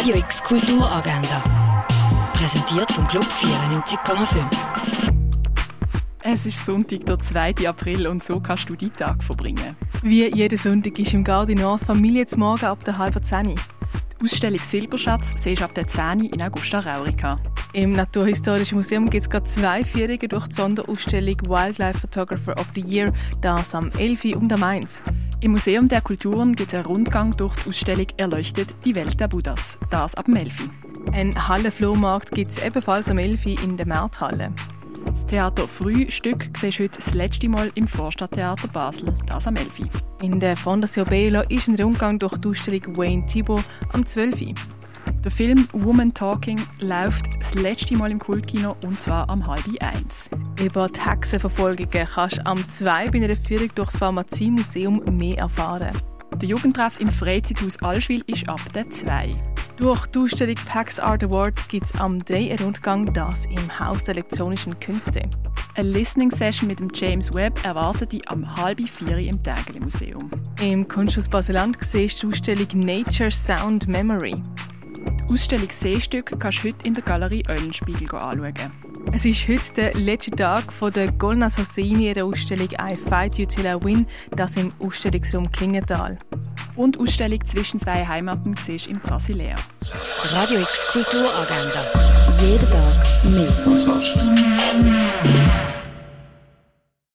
Radio X Kulturagenda. Präsentiert vom Club 94,5. Es ist Sonntag, der 2. April und so kannst du deinen Tag verbringen. Wie jeden Sonntag ist im Gardinors Familie zum Morgen ab der halben Zehn. Die Ausstellung Silberschatz siehst du ab der 10 in Augusta Raurica. Im Naturhistorischen Museum gibt es gerade zwei Führungen durch die Sonderausstellung Wildlife Photographer of the Year, das am 11. und am 1. Im Museum der Kulturen gibt es einen Rundgang durch die Ausstellung Erleuchtet die Welt der Buddhas, das ab dem 11. Ein Hallenflohmarkt gibt es ebenfalls am 11. in der Märthalle. Das Theater Frühstück siehst du heute das letzte Mal im Vorstadttheater Basel, das am 11. In der Fondation Bela ist ein Rundgang durch die Ausstellung Wayne Thibault am 12. Der Film Woman Talking läuft das letzte Mal im Kultkino und zwar am halb eins. Über die Hexenverfolgungen kannst du am 2 bei einer Führung durchs Pharmaziemuseum mehr erfahren. Der Jugendtreff im Freizeithaus Allschwil ist ab der 2. Durch die Ausstellung PAX Art Awards gibt es am 3 einen Rundgang, das im Haus der elektronischen Künste. Eine Listening Session mit dem James Webb erwartet dich am halb vier im Tägeli Museum. Im Kunsthaus Baseland siehst du die Ausstellung Nature Sound Memory. Die Ausstellung Seestück kannst du heute in der Galerie Eulenspiegel anschauen. Es ist heute der letzte Tag von der Golnas Hosseini der Ausstellung I Fight You Till I Win, das im Ausstellungsraum Klingenthal. Und die Ausstellung zwischen zwei Heimaten siehst in Brasilea. Radio X Kulturagenda. Jeden Tag mehr.